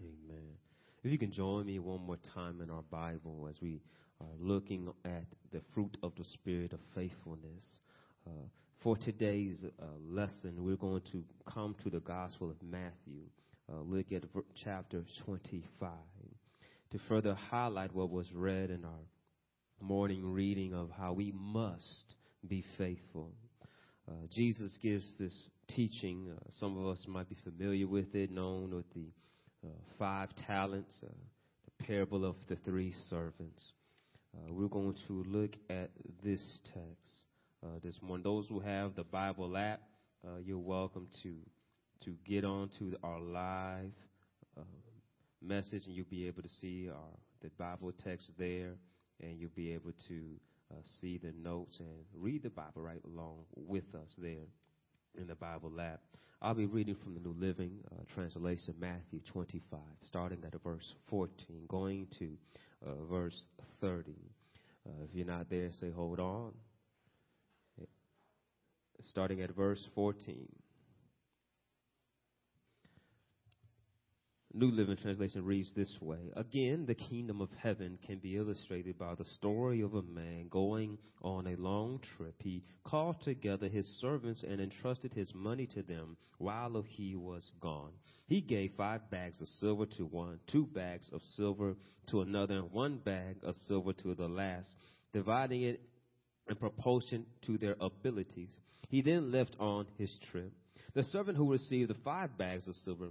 Amen. If you can join me one more time in our Bible as we are looking at the fruit of the Spirit of faithfulness. Uh, for today's uh, lesson, we're going to come to the Gospel of Matthew, uh, look at chapter 25, to further highlight what was read in our morning reading of how we must be faithful. Uh, Jesus gives this teaching. Uh, some of us might be familiar with it, known with the five talents, uh, the parable of the three servants. Uh, we're going to look at this text uh, this morning. Those who have the Bible app, you're welcome to to get on to our live message, and you'll be able to see our the Bible text there, and you'll be able to uh, see the notes and read the Bible right along with us there in the Bible lab. I'll be reading from the New Living uh, Translation, Matthew 25, starting at verse 14, going to uh, verse 30. Uh, if you're not there, say, hold on. Starting at verse 14. New Living Translation reads this way Again, the kingdom of heaven can be illustrated by the story of a man going on a long trip. He called together his servants and entrusted his money to them while he was gone. He gave five bags of silver to one, two bags of silver to another, and one bag of silver to the last, dividing it in proportion to their abilities. He then left on his trip. The servant who received the five bags of silver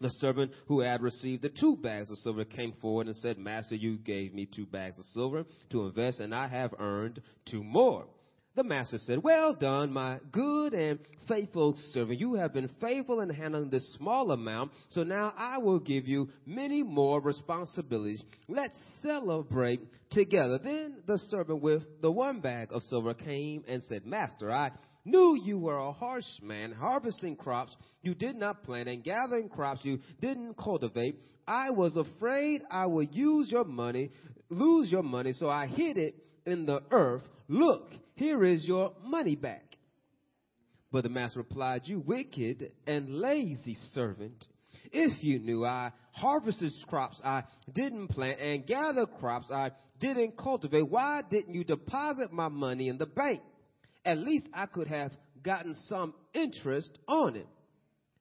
The servant who had received the two bags of silver came forward and said, Master, you gave me two bags of silver to invest, and I have earned two more. The master said, Well done, my good and faithful servant. You have been faithful in handling this small amount, so now I will give you many more responsibilities. Let's celebrate together. Then the servant with the one bag of silver came and said, Master, I knew you were a harsh man, harvesting crops you did not plant and gathering crops you didn't cultivate. I was afraid I would use your money, lose your money, so I hid it in the earth. Look, here is your money back. But the master replied, You wicked and lazy servant. If you knew I harvested crops I didn't plant and gathered crops I didn't cultivate, why didn't you deposit my money in the bank? At least I could have gotten some interest on it.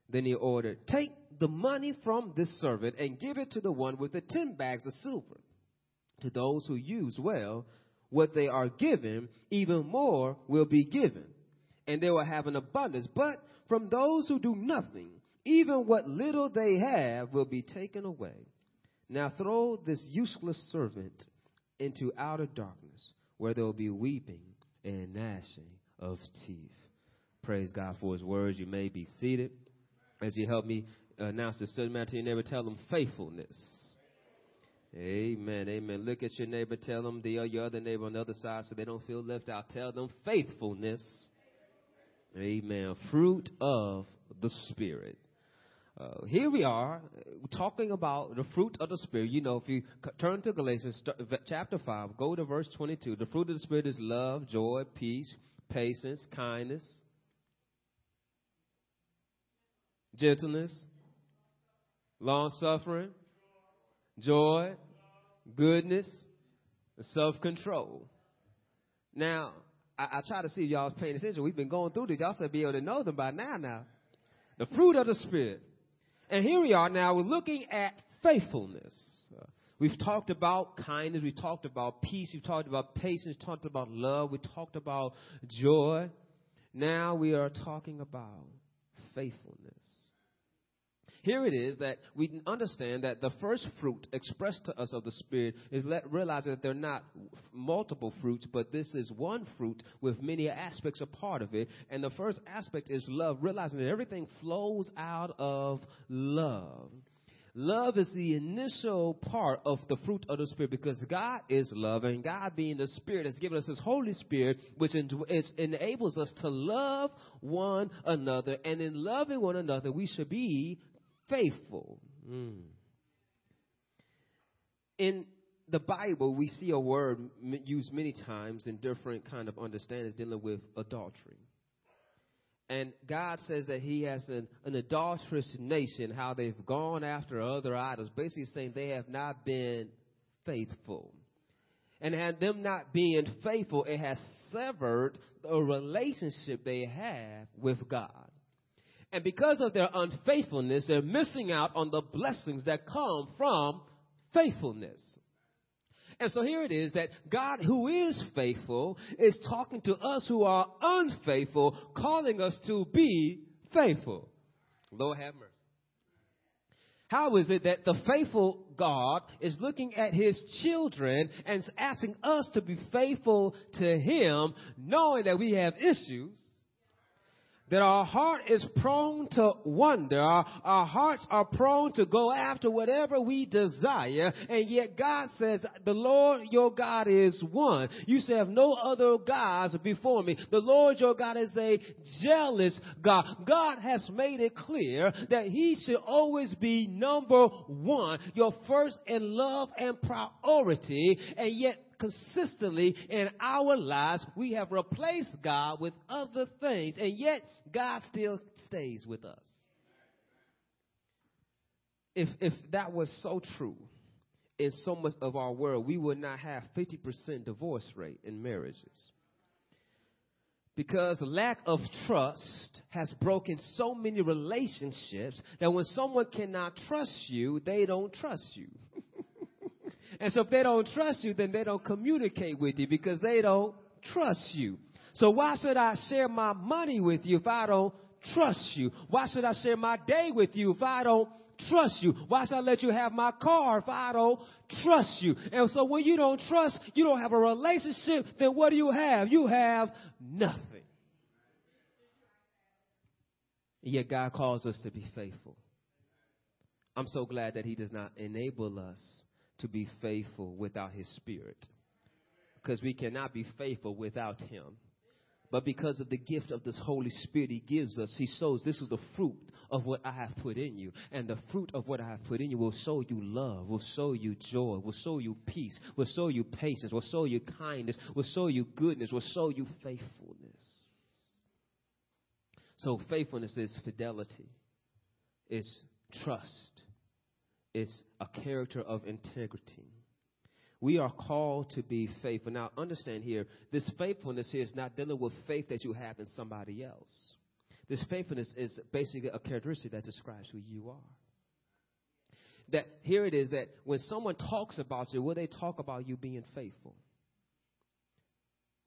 Then he ordered, Take the money from this servant and give it to the one with the ten bags of silver. To those who use well what they are given, even more will be given, and they will have an abundance. But from those who do nothing, even what little they have will be taken away. Now throw this useless servant into outer darkness, where there will be weeping and gnashing of teeth. Praise God for his words. You may be seated. As you help me announce the certain matter to your neighbor, tell them faithfulness. Amen. Amen. Look at your neighbor. Tell them the your other neighbor on the other side so they don't feel left out. Tell them faithfulness. Amen. Fruit of the Spirit. Uh, here we are talking about the fruit of the Spirit. You know, if you turn to Galatians chapter 5, go to verse 22. The fruit of the Spirit is love, joy, peace, patience, kindness, gentleness, long suffering, joy, goodness, self control. Now, I, I, try to see if y'all paying attention. We've been going through this. Y'all should be able to know them by now. Now, the fruit of the Spirit. And here we are now, we're looking at faithfulness. Uh, we've talked about kindness, we've talked about peace, we've talked about patience, talked about love, we talked about joy. Now we are talking about faithfulness. Here it is that we understand that the first fruit expressed to us of the Spirit is let, realizing that they're not multiple fruits, but this is one fruit with many aspects a part of it. And the first aspect is love, realizing that everything flows out of love. Love is the initial part of the fruit of the Spirit because God is love, and God, being the Spirit, has given us His Holy Spirit, which enables us to love one another. And in loving one another, we should be faithful. Mm. In the Bible, we see a word used many times in different kind of understandings dealing with adultery. And God says that He has an, an adulterous nation, how they've gone after other idols, basically saying they have not been faithful. And had them not being faithful, it has severed the relationship they have with God. And because of their unfaithfulness, they're missing out on the blessings that come from faithfulness. And so here it is that God, who is faithful, is talking to us who are unfaithful, calling us to be faithful. Lord have mercy. How is it that the faithful God is looking at his children and asking us to be faithful to him, knowing that we have issues? That our heart is prone to wonder. Our, our, hearts are prone to go after whatever we desire. And yet God says, the Lord your God is one. You shall have no other gods before me. The Lord your God is a jealous God. God has made it clear that he should always be number one, your first in love and priority. And yet consistently in our lives, we have replaced God with other things, and yet God still stays with us. If, if that was so true in so much of our world, we would not have 50% divorce rate in marriages. Because lack of trust has broken so many relationships that when someone cannot trust you, they don't trust you. And so if they don't trust you, then they don't communicate with you because they don't trust you. So why should I share my money with you if I don't trust you? Why should I share my day with you if I don't trust you? Why should I let you have my car if I don't trust you? And so when you don't trust, you don't have a relationship, then what do you have? You have nothing. And yet God calls us to be faithful. I'm so glad that He does not enable us to be faithful without His Spirit. Because we cannot be faithful without Him. But because of the gift of this Holy Spirit He gives us, He shows this is the fruit of what I have put in you. And the fruit of what I have put in you will show you love, will show you joy, will show you peace, will show you patience, will show you kindness, will show you goodness, will show you faithfulness. So faithfulness is fidelity, is trust, is a character of integrity. We are called to be faithful. Now, understand here, this faithfulness here is not dealing with faith that you have in somebody else. This faithfulness is basically a characteristic that describes who you are. That here it is that when someone talks about you, will they talk about you being faithful?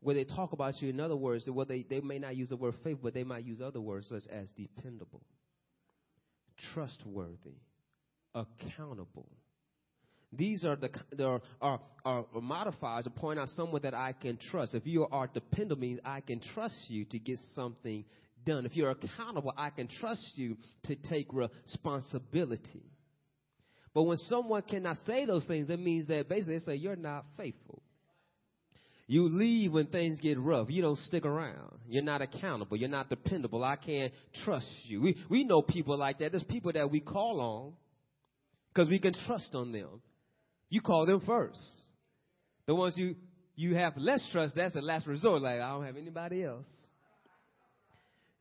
Will they talk about you, in other words, well, they, they may not use the word faith, but they might use other words such as dependable, trustworthy, accountable. These are the are, are, are modifiers to point out someone that I can trust. If you are dependable, means I can trust you to get something done. If you're accountable, I can trust you to take responsibility. But when someone cannot say those things, that means that basically they say you're not faithful. You leave when things get rough. You don't stick around. You're not accountable. You're not dependable. I can't trust you. We, we know people like that. There's people that we call on because we can trust on them. You call them first. The ones you you have less trust, that's the last resort. Like I don't have anybody else.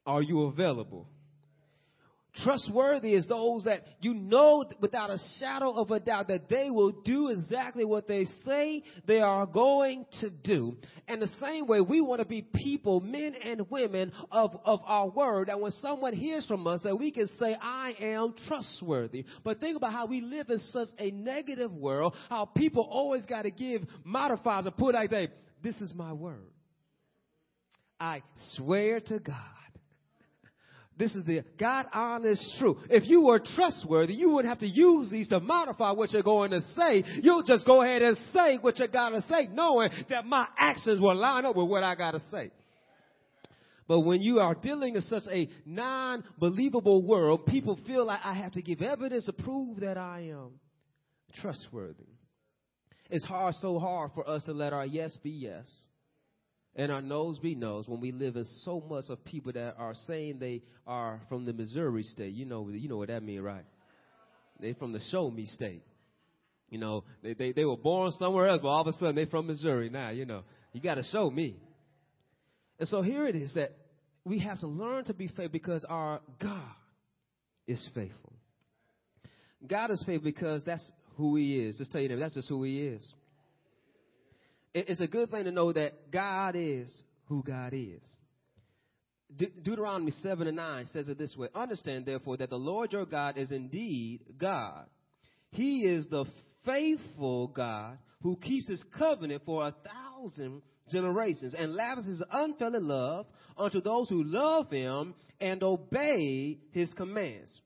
Are you available? Trustworthy is those that you know without a shadow of a doubt that they will do exactly what they say they are going to do. And the same way, we want to be people, men and women of, of our word, that when someone hears from us, that we can say, I am trustworthy. But think about how we live in such a negative world, how people always got to give modifiers or put like that. This is my word. I swear to God This is the God honest truth. If you were trustworthy, you wouldn't have to use these to modify what you're going to say. You'll just go ahead and say what you gotta say, knowing that my actions will line up with what I gotta say. But when you are dealing in such a non-believable world, people feel like I have to give evidence to prove that I am trustworthy. It's hard, so hard for us to let our yes be yes and our nose be nose when we live in so much of people that are saying they are from the Missouri state. You know, you know what that means, right? They from the show me state. You know, they, they, they were born somewhere else, but all of a sudden they from Missouri now, you know. You gotta show me. And so here it is that we have to learn to be faithful because our God is faithful. God is faithful because that's who He is. Just tell you that that's just who He is. It's a good thing to know that God is who God is. De- Deuteronomy 7 and 9 says it this way Understand, therefore, that the Lord your God is indeed God. He is the faithful God who keeps his covenant for a thousand generations and lavishes unfailing love unto those who love him and obey his commands.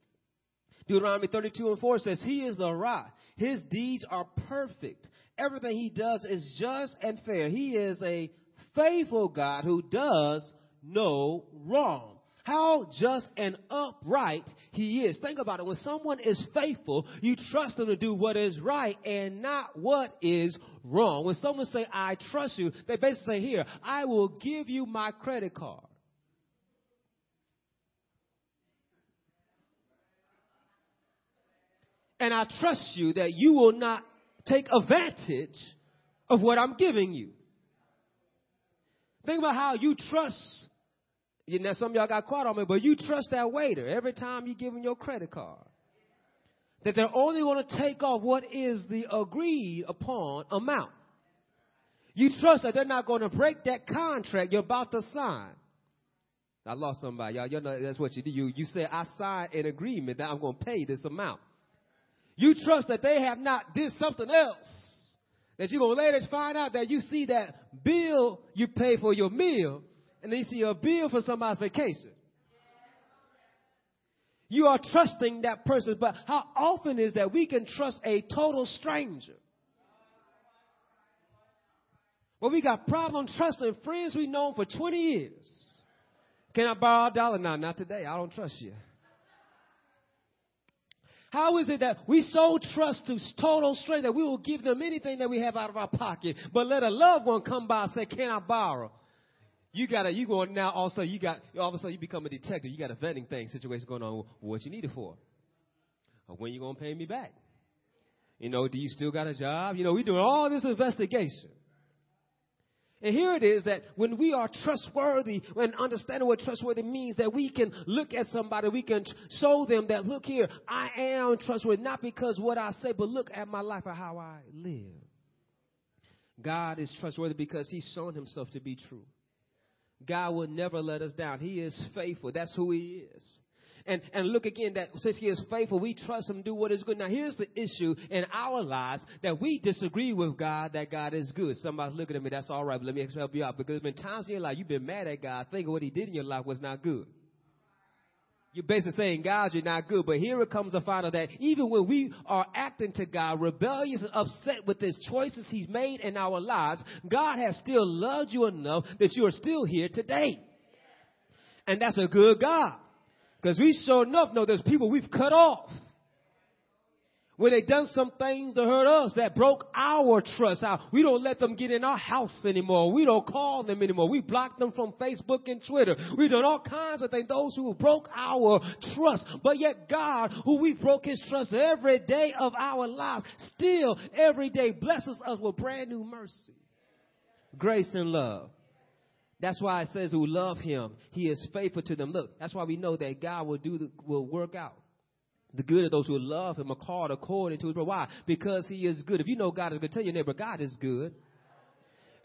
Deuteronomy 32 and 4 says, He is the rock. His deeds are perfect. Everything he does is just and fair. He is a faithful God who does no wrong how just and upright he is. Think about it. When someone is faithful, you trust them to do what is right and not what is wrong. When someone say, I trust you, they basically say, here, I will give you my credit card. And I trust you that you will not take advantage of what I'm giving you. Think about how you trust you know, some of y'all got caught on me, but you trust that waiter every time you give them your credit card. That they're only going to take off what is the agreed upon amount. You trust that they're not going to break that contract you're about to sign. I lost somebody, y'all. You know that's what you do. You you say I signed an agreement that I'm going to pay this amount. You trust that they have not did something else that you're going to later find out that you see that bill you pay for your meal and then you see a bill for somebody's vacation. You are trusting that person, but how often is that we can trust a total stranger? Well, we got problem trusting friends we've known for 20 years. Can I borrow a dollar? now? not today. I don't trust you. How is it that we so trust to total strength that we will give them anything that we have out of our pocket, but let a loved one come by and say, Can I borrow? You gotta, you going now also, you got, all of a sudden you become a detective. You got a vetting thing, situation going on. What you need it for? Or when you gonna pay me back? You know, do you still got a job? You know, we doing all this investigation. And here it is that when we are trustworthy and understanding what trustworthy means, that we can look at somebody, we can show them that, look here, I am trustworthy, not because what I say, but look at my life or how I live. God is trustworthy because He's shown Himself to be true. God will never let us down. He is faithful. That's who He is. And, and look again that since He is faithful, we trust Him do what is good. Now, here's the issue in our lives that we disagree with God that God is good. Somebody's looking at me, that's all right, but let me help you out. Because there's been times in your life you've been mad at God, thinking what He did in your life was not good. You're basically saying, God, you're not good. But here it comes the final that even when we are acting to God, rebellious and upset with his choices he's made in our lives, God has still loved you enough that you are still here today. And that's a good God. Because we sure enough know there's people we've cut off where they done some things to hurt us that broke our trust out. We don't let them get in our house anymore. We don't call them anymore. We block them from Facebook and Twitter. We done all kinds of things. Those who broke our trust. But yet God, who we broke his trust every day of our lives, still every day blesses us with brand new mercy, grace and love. That's why it says who love him, he is faithful to them. Look, that's why we know that God will do the, will work out the good of those who love him are called according to his will. Why? Because he is good. If you know God is to tell your neighbor, God is good.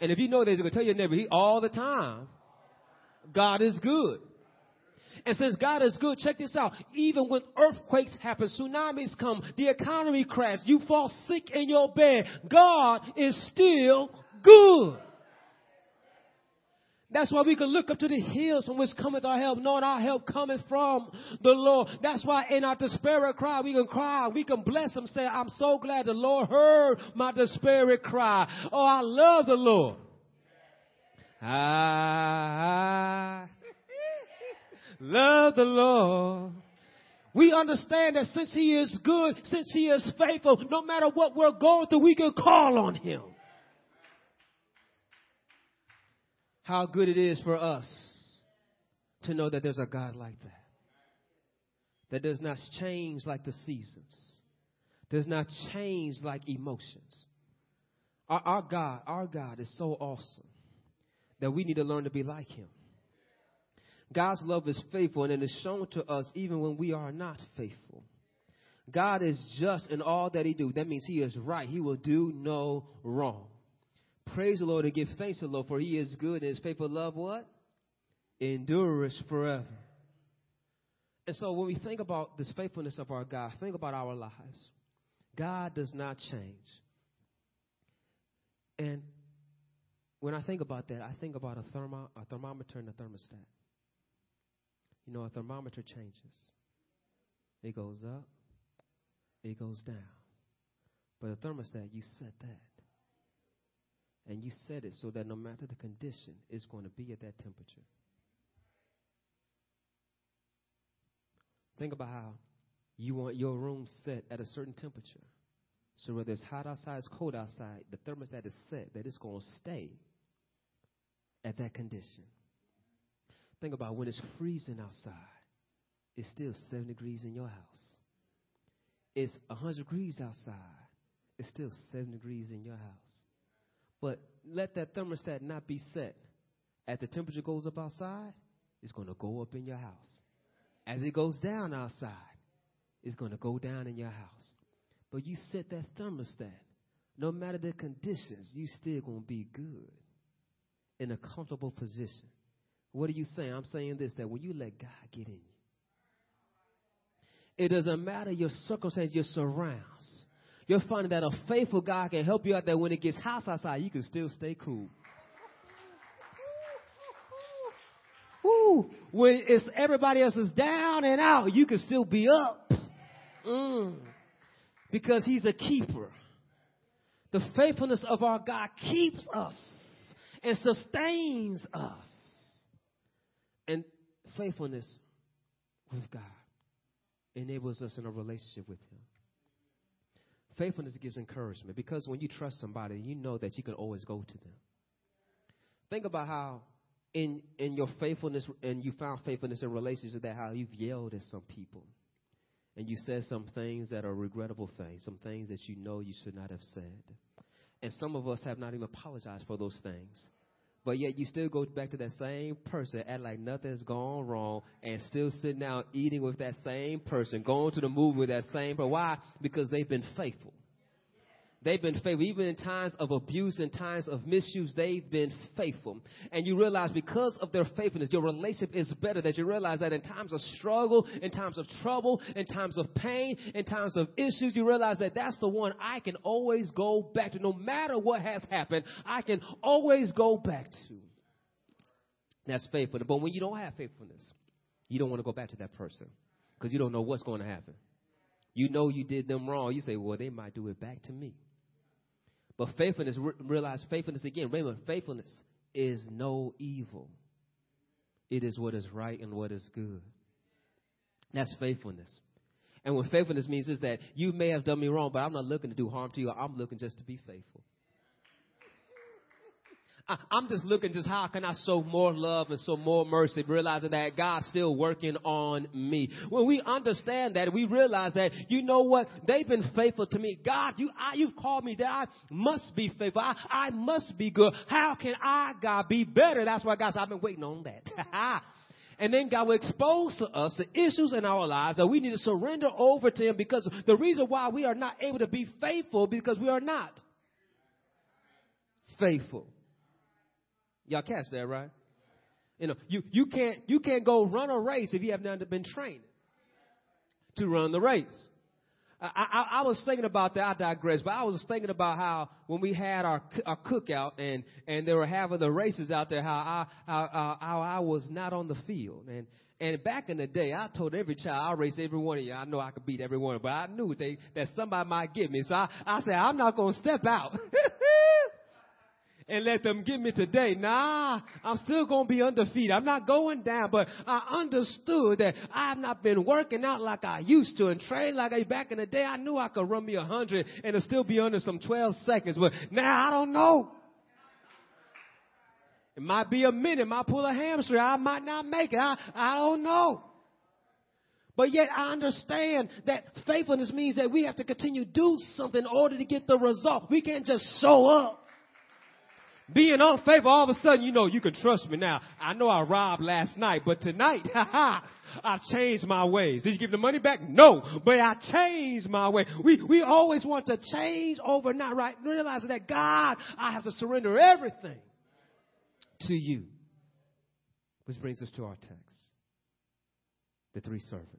And if you know that he's going to tell your neighbor, he all the time, God is good. And since God is good, check this out. Even when earthquakes happen, tsunamis come, the economy crashes, you fall sick in your bed, God is still good. That's why we can look up to the hills from which cometh our help, knowing our help coming from the Lord. That's why in our despairing cry, we can cry, we can bless Him, say, I'm so glad the Lord heard my despairing cry. Oh, I love the Lord. I love the Lord. We understand that since He is good, since He is faithful, no matter what we're going through, we can call on Him. How good it is for us to know that there's a God like that. That does not change like the seasons, does not change like emotions. Our, our God, our God is so awesome that we need to learn to be like Him. God's love is faithful and it is shown to us even when we are not faithful. God is just in all that he do. That means he is right. He will do no wrong. Praise the Lord and give thanks to the Lord for he is good and his faithful love what? Endures forever. And so when we think about this faithfulness of our God, think about our lives. God does not change. And when I think about that, I think about a, thermo, a thermometer and a thermostat. You know, a thermometer changes. It goes up, it goes down. But a thermostat, you set that. And you set it so that no matter the condition, it's going to be at that temperature. Think about how you want your room set at a certain temperature. So whether it's hot outside, it's cold outside, the thermostat is set that it's going to stay at that condition. Think about when it's freezing outside, it's still 7 degrees in your house. It's 100 degrees outside, it's still 7 degrees in your house. But let that thermostat not be set. As the temperature goes up outside, it's going to go up in your house. As it goes down outside, it's going to go down in your house. But you set that thermostat. No matter the conditions, you still going to be good in a comfortable position. What are you saying? I'm saying this that when you let God get in you, it doesn't matter your circumstance, your surrounds. You're finding that a faithful God can help you out there when it gets hot outside, you can still stay cool. Woo. When it's everybody else is down and out, you can still be up. Mm. Because he's a keeper. The faithfulness of our God keeps us and sustains us and faithfulness with God enables us in a relationship with Him. Faithfulness gives encouragement because when you trust somebody, you know that you can always go to them. Think about how in in your faithfulness and you found faithfulness in relationships that how you've yelled at some people and you said some things that are regrettable things, some things that you know you should not have said. And some of us have not even apologized for those things. But yet you still go back to that same person, act like nothing's gone wrong, and still sitting down eating with that same person, going to the movie with that same person. Why? Because they've been faithful. They've been faithful. Even in times of abuse and times of misuse, they've been faithful. And you realize because of their faithfulness, your relationship is better. That you realize that in times of struggle, in times of trouble, in times of pain, in times of issues, you realize that that's the one I can always go back to. No matter what has happened, I can always go back to. That's faithfulness. But when you don't have faithfulness, you don't want to go back to that person because you don't know what's going to happen. You know you did them wrong. You say, well, they might do it back to me. But faithfulness, realize faithfulness again. Remember, faithfulness is no evil. It is what is right and what is good. That's faithfulness. And what faithfulness means is that you may have done me wrong, but I'm not looking to do harm to you. I'm looking just to be faithful. I, am just looking just how can I show more love and show more mercy, realizing that God's still working on me. When we understand that, we realize that, you know what? They've been faithful to me. God, you, I, you've called me that I must be faithful. I, I must be good. How can I, God, be better? That's why God said, I've been waiting on that. And then God will expose to us the issues in our lives that we need to surrender over to Him because the reason why we are not able to be faithful because we are not faithful. Y'all catch that, right? You know, you, you can't you can't go run a race if you have not been trained to run the race. I, I, I, was thinking about that. I digress, but I was thinking about how when we had our our cookout and and they were having the races out there, how I how, how I was not on the field. And and back in the day, I told every child I'll race every one of you. I know I could beat every one, but I knew they that somebody might get me. So I, I said I'm not going to step out. and let them get me today. Nah, I'm still going to be undefeated. I'm not going down, but I understood that I've not been working out like I used to and train like I back in the day. I knew I could run me a hundred and still be under some 12 seconds, but now I don't know. It might be a minute, might pull a hamstring, I might not make it. I, I don't know. But yet I understand that faithfulness means that we have to continue to do something in order to get the result. We can't just show up being on unfaithful, all of a sudden, you know, you can trust me now. I know I robbed last night, but tonight, ha, I've changed my ways. Did you give the money back? No, but I changed my way. We, we always want to change overnight, right? Realizing that God, I have to surrender everything to you. Which brings us to our text. The three servants.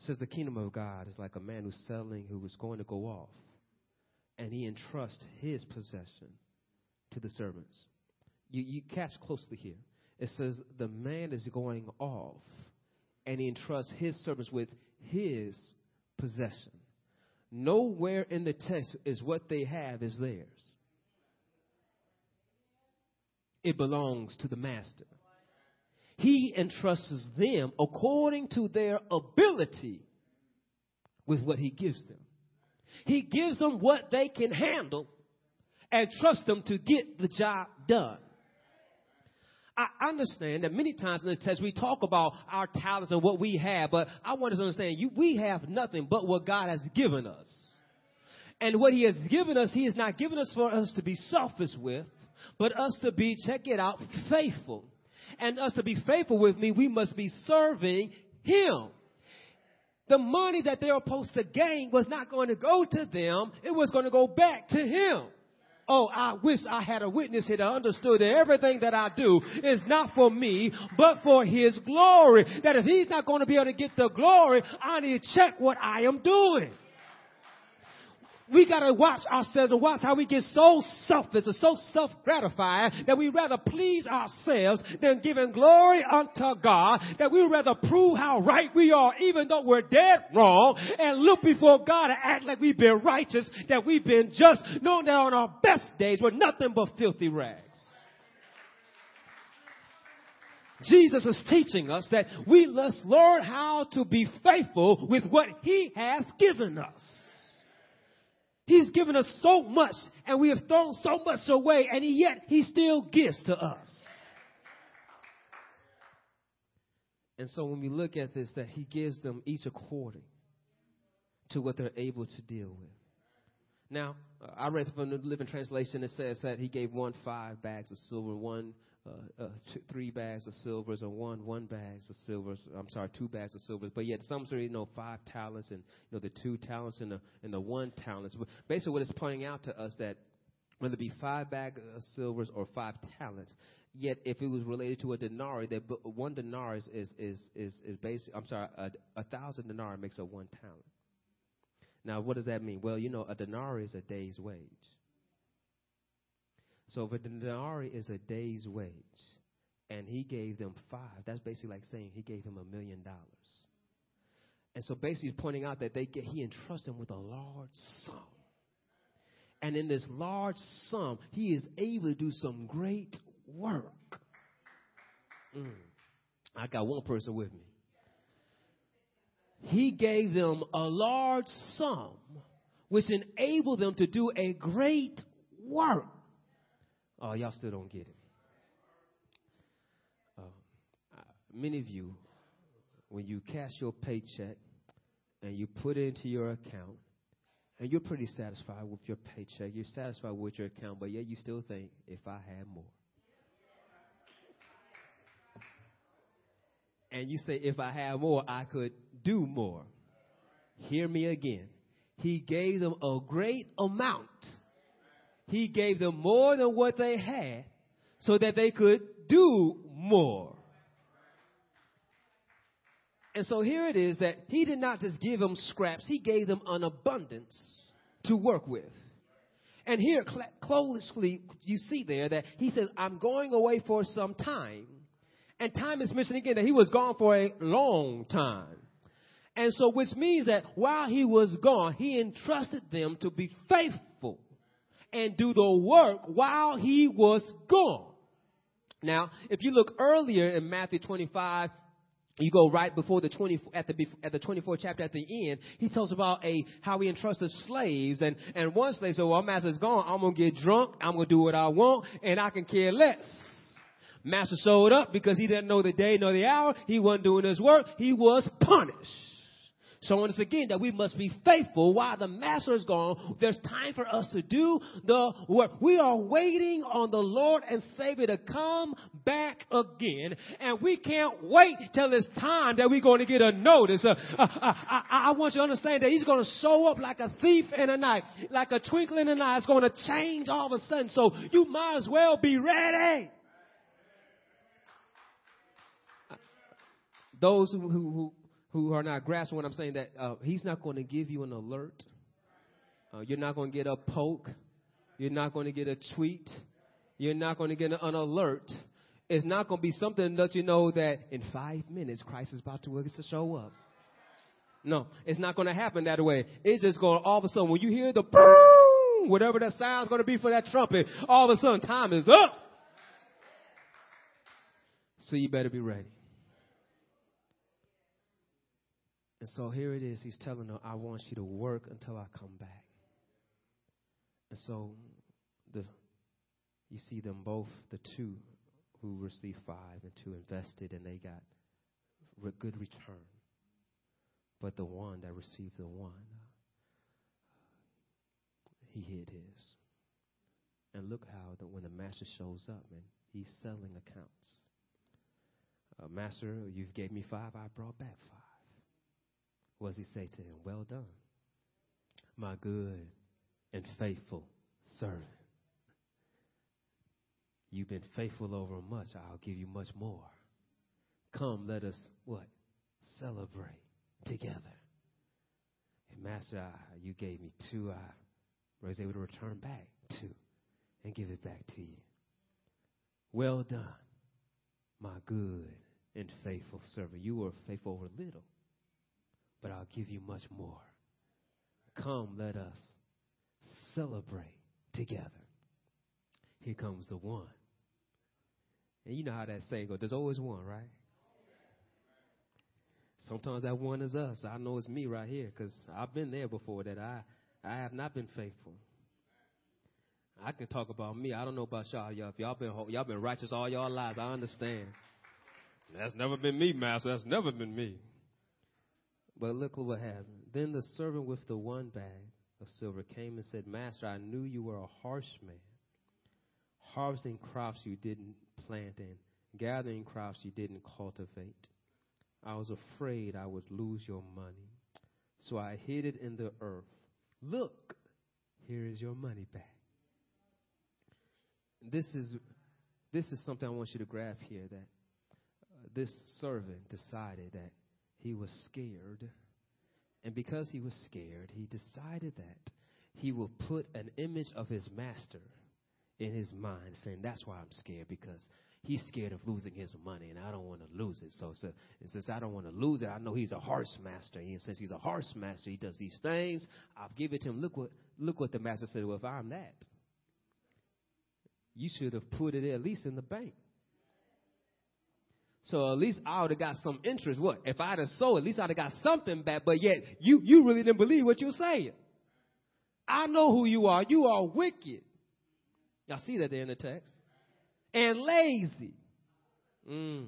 It says the kingdom of God is like a man who's selling, who was going to go off, and he entrusts his possession to the servants. You, you catch closely here. It says the man is going off and he entrusts his servants with his possession. Nowhere in the text is what they have is theirs. It belongs to the master. He entrusts them according to their ability with what he gives them. He gives them what they can handle and trust them to get the job done. I understand that many times in this we talk about our talents and what we have, but I want us to understand you, we have nothing but what God has given us. And what He has given us, He has not given us for us to be selfish with, but us to be, check it out, faithful. And us to be faithful with me, we must be serving Him. The money that they were supposed to gain was not going to go to them, it was going to go back to Him. Oh, I wish I had a witness here that understood that everything that I do is not for me, but for His glory. That if He's not going to be able to get the glory, I need to check what I am doing we got to watch ourselves and watch how we get so selfish and so self gratifying that we rather please ourselves than giving glory unto God, that we rather prove how right we are even though we're dead wrong and look before God and act like we've been righteous, that we've been just, knowing that on our best days we're nothing but filthy rags. Jesus is teaching us that we must learn how to be faithful with what He has given us. He's given us so much and we have thrown so much away and yet he still gives to us. And so when we look at this, that he gives them each according to what they're able to deal with. Now, uh, I read from the Living Translation, it says that he gave one five bags of silver, one uh, uh, two, three bags of silvers and one one bags of silvers. I'm sorry, two bags of silvers. But yet some say you know five talents and you know the two talents and the and the one talents. But basically, what it's pointing out to us that whether it be five bags of silvers or five talents, yet if it was related to a denarii, that one denarii is is is is, basically I'm sorry, a, a thousand denarii makes a one talent. Now, what does that mean? Well, you know, a denarii is a day's wage. So if a denarii is a day's wage, and he gave them five, that's basically like saying he gave him a million dollars. And so basically he's pointing out that they get, he entrusts them with a large sum. And in this large sum, he is able to do some great work. Mm. I got one person with me. He gave them a large sum, which enabled them to do a great work. Oh, y'all still don't get it. Uh, many of you, when you cash your paycheck and you put it into your account, and you're pretty satisfied with your paycheck, you're satisfied with your account, but yet you still think, if I had more. And you say, if I had more, I could do more. Hear me again. He gave them a great amount he gave them more than what they had so that they could do more. And so here it is that he did not just give them scraps, he gave them an abundance to work with. And here, cl- closely, you see there that he says, I'm going away for some time. And time is mentioned again that he was gone for a long time. And so, which means that while he was gone, he entrusted them to be faithful and do the work while he was gone. Now, if you look earlier in Matthew 25, you go right before the 20 at the at the 24th chapter at the end. He tells about a how he entrusted slaves and and one slave said, "Well, master's gone. I'm gonna get drunk. I'm gonna do what I want, and I can care less." Master showed up because he didn't know the day nor the hour. He wasn't doing his work. He was punished showing us again that we must be faithful while the master is gone. There's time for us to do the work. We are waiting on the Lord and Savior to come back again, and we can't wait till it's time that we're going to get a notice. Uh, uh, uh I, I, want you to understand that He's going to show up like a thief in the night, like a twinkle in the eye. It's going to change all of a sudden, so you might as well be ready. Those who, who, who are not grasping what I'm saying that uh, he's not going to give you an alert. Uh, you're not going to get a poke. You're not going to get a tweet. You're not going to get an alert. It's not going to be something that you know that in five minutes Christ is about to, to show up. No, it's not going to happen that way. It's just going all of a sudden when you hear the boom, whatever that sound's going to be for that trumpet, all of a sudden time is up. So you better be ready. And so here it is. He's telling her, I want you to work until I come back. And so the you see them both, the two who received five and two invested, and they got re- good return. But the one that received the one, he hid his. And look how that when the master shows up, and he's selling accounts. Uh, master, you've gave me five, I brought back five. Does he say to him? Well done, my good and faithful servant. You've been faithful over much, I'll give you much more. Come, let us what? Celebrate together. And Master, I, you gave me two, I was able to return back two and give it back to you. Well done, my good and faithful servant. You were faithful over little but I'll give you much more. Come, let us celebrate together. Here comes the one. And you know how that saying goes there's always one, right? Sometimes that one is us. I know it's me right here because I've been there before that I, I have not been faithful. I can talk about me. I don't know about y'all. Y'all, if y'all been y'all been righteous all y'all lives, I understand. That's never been me, master. That's never been me. But look what happened. Then the servant with the one bag of silver came and said, Master, I knew you were a harsh man, harvesting crops you didn't plant and gathering crops you didn't cultivate. I was afraid I would lose your money, so I hid it in the earth. Look, here is your money back. This is this is something I want you to grab here that uh, this servant decided that he was scared. And because he was scared, he decided that he will put an image of his master in his mind, saying, That's why I'm scared, because he's scared of losing his money, and I don't want to lose it. So, so since I don't want to lose it, I know he's a horse master. And since he's a horse master, he does these things. I've given to him. Look what, look what the master said. Well, if I'm that, you should have put it at least in the bank. So at least I would have got some interest. What? If I'd have sold, at least I'd have got something back. But yet, you, you really didn't believe what you're saying. I know who you are. You are wicked. Y'all see that there in the text. And lazy. Mm.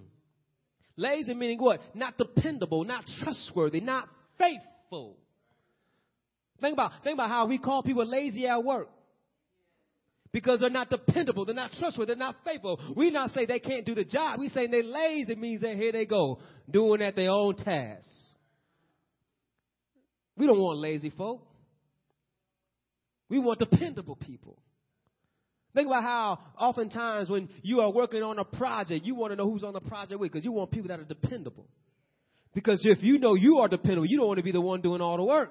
Lazy meaning what? Not dependable, not trustworthy, not faithful. Think about, think about how we call people lazy at work because they're not dependable, they're not trustworthy, they're not faithful. We not say they can't do the job. We say they're lazy means that here they go, doing at their own tasks. We don't want lazy folk. We want dependable people. Think about how oftentimes when you are working on a project, you want to know who's on the project with because you want people that are dependable. Because if you know you are dependable, you don't want to be the one doing all the work.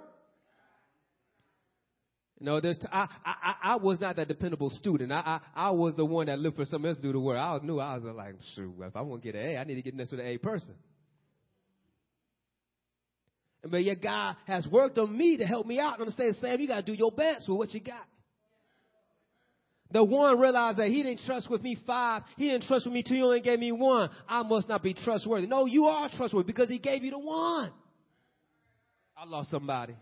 Know, there's t- I, I, I was not that dependable student. I, I, I was the one that looked for someone else to do the work. I knew I was like, shoot, if I want to get an A, I need to get next to the A person. But yet God has worked on me to help me out and understand, Sam, you got to do your best with what you got. The one realized that he didn't trust with me five. He didn't trust with me two. He only gave me one. I must not be trustworthy. No, you are trustworthy because he gave you the one. I lost somebody.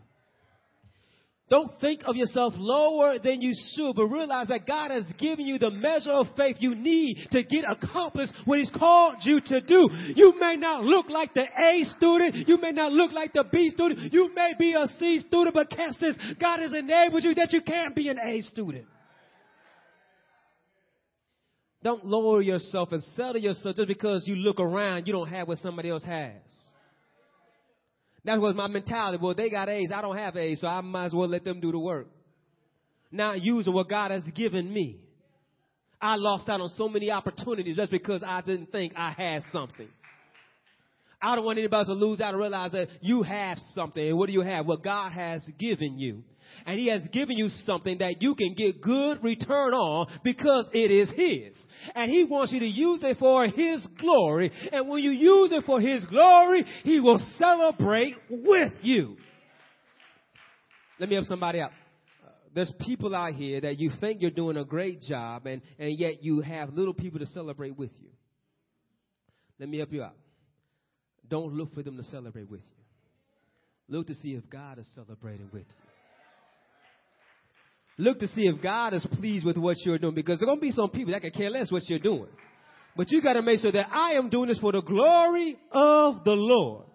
Don't think of yourself lower than you should, but realize that God has given you the measure of faith you need to get accomplished what He's called you to do. You may not look like the A student. You may not look like the B student. You may be a C student, but catch this. God has enabled you that you can be an A student. Don't lower yourself and settle yourself just because you look around, you don't have what somebody else has. That was my mentality. Well, they got A's. I don't have A's, so I might as well let them do the work. Not using what God has given me. I lost out on so many opportunities just because I didn't think I had something. I don't want anybody to lose out and realize that you have something. And what do you have? What God has given you and He has given you something that you can get good return on because it is His. And He wants you to use it for His glory. And when you use it for His glory, He will celebrate with you. Let me help somebody out. There's people out here that you think you're doing a great job and, and yet you have little people to celebrate with you. Let me help you out. Don't look for them to celebrate with you. Look to see if God is celebrating with you. Look to see if God is pleased with what you're doing because there are going to be some people that can care less what you're doing. But you got to make sure that I am doing this for the glory of the Lord.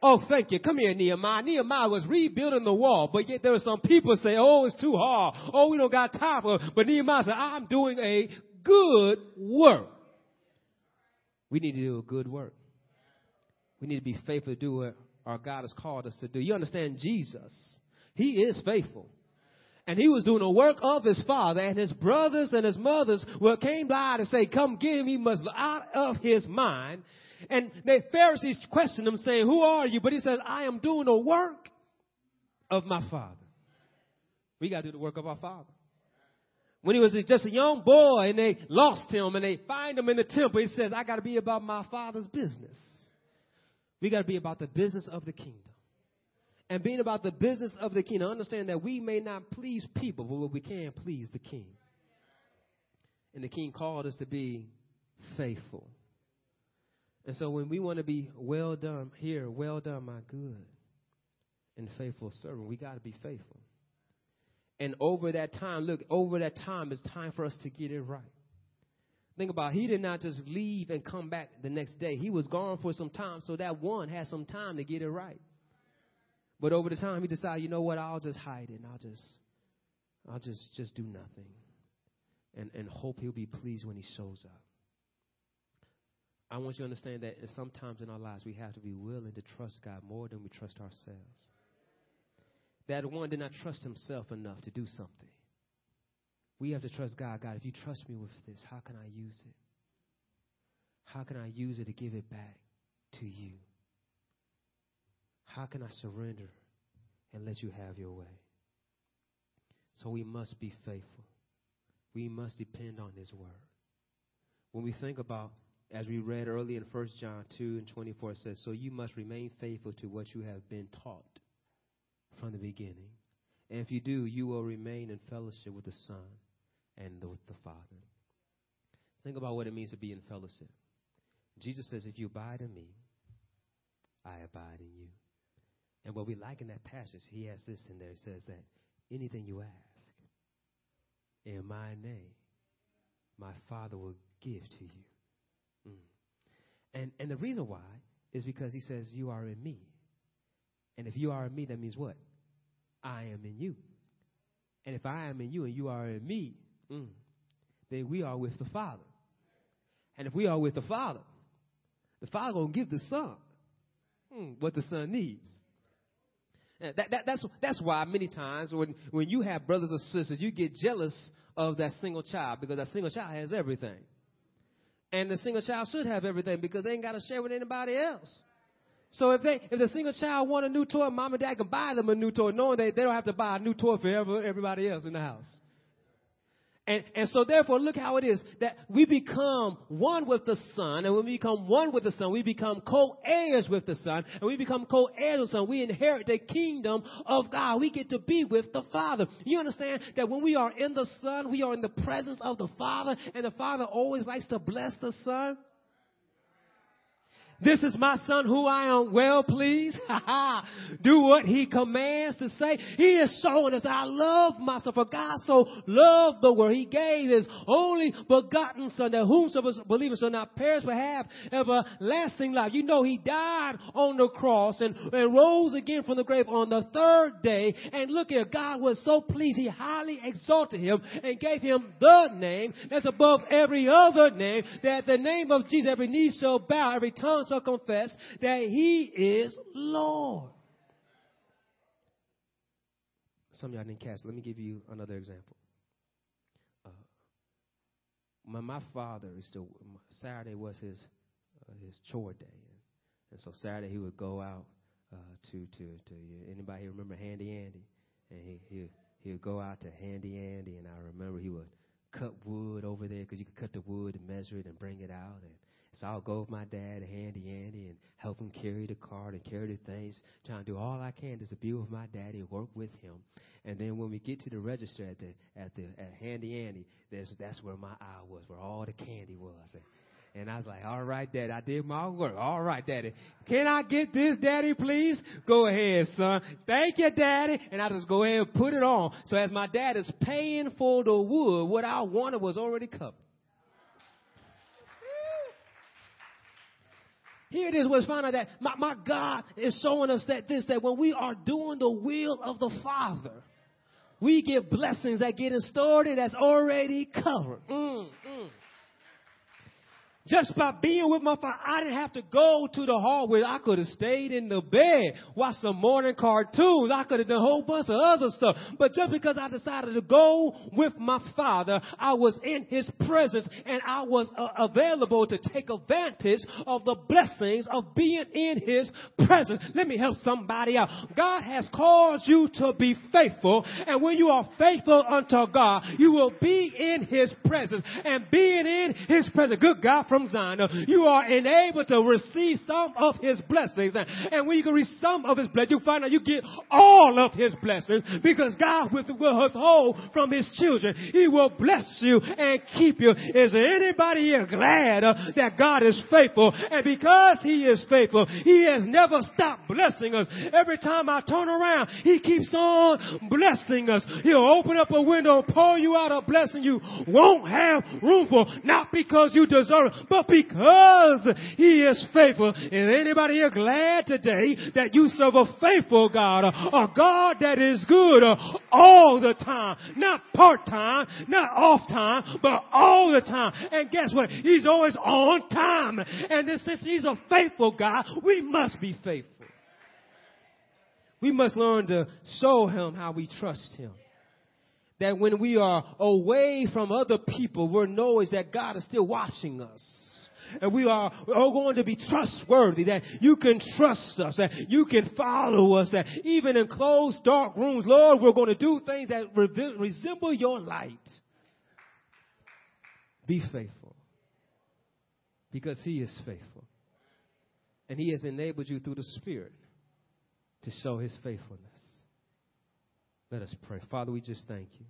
Oh, thank you. Come here, Nehemiah. Nehemiah was rebuilding the wall, but yet there were some people say, oh, it's too hard. Oh, we don't got time for. But Nehemiah said, I'm doing a good work. We need to do a good work. We need to be faithful to do what our God has called us to do. You understand Jesus? He is faithful and he was doing the work of his father, and his brothers and his mothers were came by to say, "Come him! He must out of his mind." And the Pharisees questioned him, saying, "Who are you?" But he says, "I am doing the work of my father." We got to do the work of our father. When he was just a young boy, and they lost him, and they find him in the temple, he says, "I got to be about my father's business." We got to be about the business of the kingdom and being about the business of the kingdom. Understand that we may not please people, but we can please the king. And the king called us to be faithful. And so when we want to be well done here, well done, my good and faithful servant, we got to be faithful. And over that time, look, over that time, it's time for us to get it right. Think about it. He did not just leave and come back the next day. He was gone for some time, so that one had some time to get it right. But over the time, he decided, you know what? I'll just hide it. And I'll just, I'll just, just do nothing, and and hope he'll be pleased when he shows up. I want you to understand that sometimes in our lives we have to be willing to trust God more than we trust ourselves. That one did not trust himself enough to do something. We have to trust God. God, if you trust me with this, how can I use it? How can I use it to give it back to you? How can I surrender and let you have your way? So we must be faithful. We must depend on His word. When we think about, as we read earlier in 1 John 2 and 24, it says, So you must remain faithful to what you have been taught from the beginning. And if you do, you will remain in fellowship with the Son and with the Father. Think about what it means to be in fellowship. Jesus says, If you abide in me, I abide in you. What we like in that passage, he has this in there. He says that anything you ask in my name, my Father will give to you. Mm. And, and the reason why is because he says, You are in me. And if you are in me, that means what? I am in you. And if I am in you and you are in me, mm, then we are with the Father. And if we are with the Father, the Father will give the Son mm, what the Son needs. That, that, that's, that's why many times when, when you have brothers or sisters, you get jealous of that single child because that single child has everything. And the single child should have everything because they ain't got to share with anybody else. So if they if the single child want a new toy, mom and dad can buy them a new toy, knowing that they don't have to buy a new toy for every, everybody else in the house. And, and so therefore, look how it is that we become one with the Son, and when we become one with the Son, we become co-heirs with the Son, and we become co-heirs with the Son. We inherit the kingdom of God. We get to be with the Father. You understand that when we are in the Son, we are in the presence of the Father, and the Father always likes to bless the Son. This is my son who I am well pleased. Do what he commands to say. He is showing us I love myself. For God so loved the world. He gave his only begotten son that whomsoever believers shall not perish but have everlasting life. You know he died on the cross and, and rose again from the grave on the third day. And look here, God was so pleased. He highly exalted him and gave him the name that's above every other name that the name of Jesus every knee shall bow, every tongue shall confess that He is Lord. Some y'all didn't catch. Let me give you another example. Uh, my, my father is still Saturday was his uh, his chore day, and, and, so Saturday he would go out uh, to to to anybody remember Handy Andy, and he he he would go out to Handy Andy, and I remember he would cut wood over there because you could cut the wood and measure it and bring it out, and so I'll go with my dad, Handy Andy, and help him carry the cart and carry the things, trying to do all I can to be with my daddy and work with him. And then when we get to the register at the at the at Handy Andy, that's that's where my eye was, where all the candy was. And, and I was like, all right, daddy, I did my work. All right, daddy. Can I get this, daddy, please? Go ahead, son. Thank you, daddy. And I just go ahead and put it on. So as my dad is paying for the wood, what I wanted was already covered. Here it is, what's found out that my, my God is showing us that this, that when we are doing the will of the Father, we get blessings that get stored that's already covered. Mm, mm. Just by being with my father, I didn't have to go to the hallway. I could have stayed in the bed, watched some morning cartoons. I could have done a whole bunch of other stuff. But just because I decided to go with my father, I was in his presence and I was uh, available to take advantage of the blessings of being in his presence. Let me help somebody out. God has called you to be faithful. And when you are faithful unto God, you will be in his presence. And being in his presence, good God, from Zion, you are enabled to receive some of his blessings. And when you can receive some of his blessings, you find out you get all of his blessings because God will withhold from his children. He will bless you and keep you. Is anybody here glad that God is faithful? And because he is faithful, he has never stopped blessing us. Every time I turn around, he keeps on blessing us. He'll open up a window, pour you out a blessing you won't have room for, not because you deserve it, but because He is faithful. Is anybody here glad today that you serve a faithful God, a God that is good all the time, not part time, not off time, but all the time. And guess what? He's always on time. And since He's a faithful God, we must be faithful. We must learn to show Him how we trust Him that when we are away from other people, we're knowing that God is still watching us and we are all going to be trustworthy, that you can trust us, that you can follow us, that even in closed dark rooms, Lord, we're going to do things that resemble your light. Be faithful because He is faithful. And He has enabled you through the Spirit to show His faithfulness. Let us pray. Father, we just thank you.